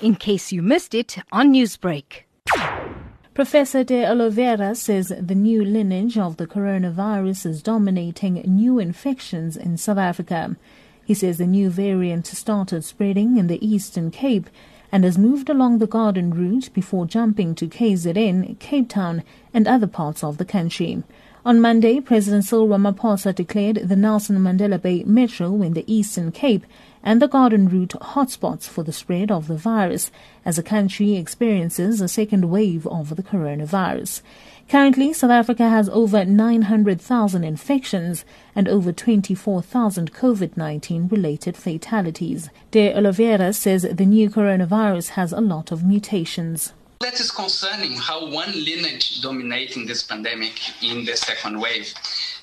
in case you missed it on Newsbreak. Professor De Oliveira says the new lineage of the coronavirus is dominating new infections in South Africa. He says the new variant started spreading in the Eastern Cape and has moved along the Garden route before jumping to KZN, Cape Town, and other parts of the country. On Monday, President Cyril Ramaphosa declared the Nelson Mandela Bay Metro in the Eastern Cape and the Garden route hotspots for the spread of the virus as the country experiences a second wave of the coronavirus. Currently, South Africa has over 900,000 infections and over 24,000 COVID 19 related fatalities. De Oliveira says the new coronavirus has a lot of mutations. That is concerning how one lineage dominating this pandemic in the second wave.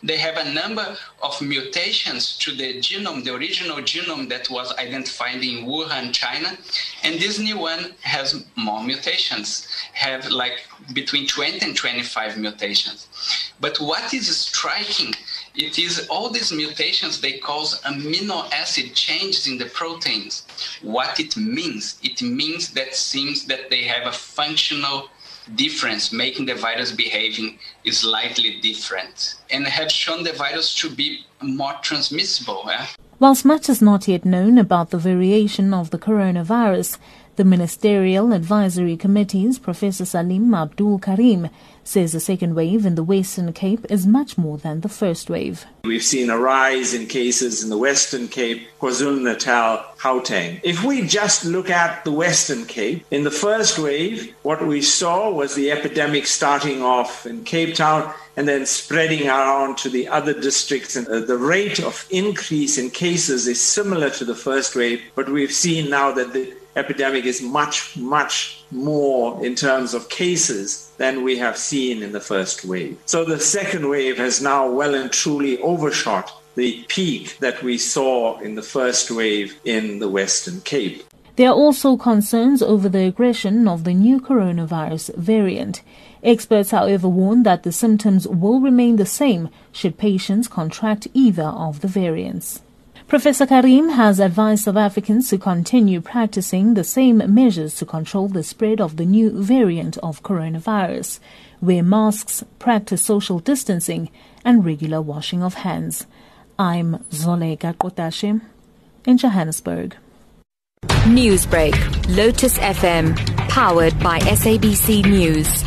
They have a number of mutations to the genome, the original genome that was identified in Wuhan, China, and this new one has more mutations, have like between 20 and 25 mutations. But what is striking it is all these mutations they cause amino acid changes in the proteins what it means it means that seems that they have a functional difference making the virus behaving slightly different and have shown the virus to be more transmissible eh? whilst much is not yet known about the variation of the coronavirus the Ministerial Advisory Committee's Professor Salim Abdool Karim says the second wave in the Western Cape is much more than the first wave. We've seen a rise in cases in the Western Cape, KwaZulu Natal, Gauteng. If we just look at the Western Cape, in the first wave, what we saw was the epidemic starting off in Cape Town and then spreading around to the other districts. And uh, the rate of increase in cases is similar to the first wave, but we've seen now that the epidemic is much, much more in terms of cases than we have seen in the first wave. So the second wave has now well and truly overshot the peak that we saw in the first wave in the Western Cape. There are also concerns over the aggression of the new coronavirus variant. Experts, however, warn that the symptoms will remain the same should patients contract either of the variants. Professor Karim has advised South Africans to continue practicing the same measures to control the spread of the new variant of coronavirus. Wear masks, practice social distancing, and regular washing of hands. I'm Zoleka Qodashe in Johannesburg. Newsbreak, Lotus FM, powered by SABC News.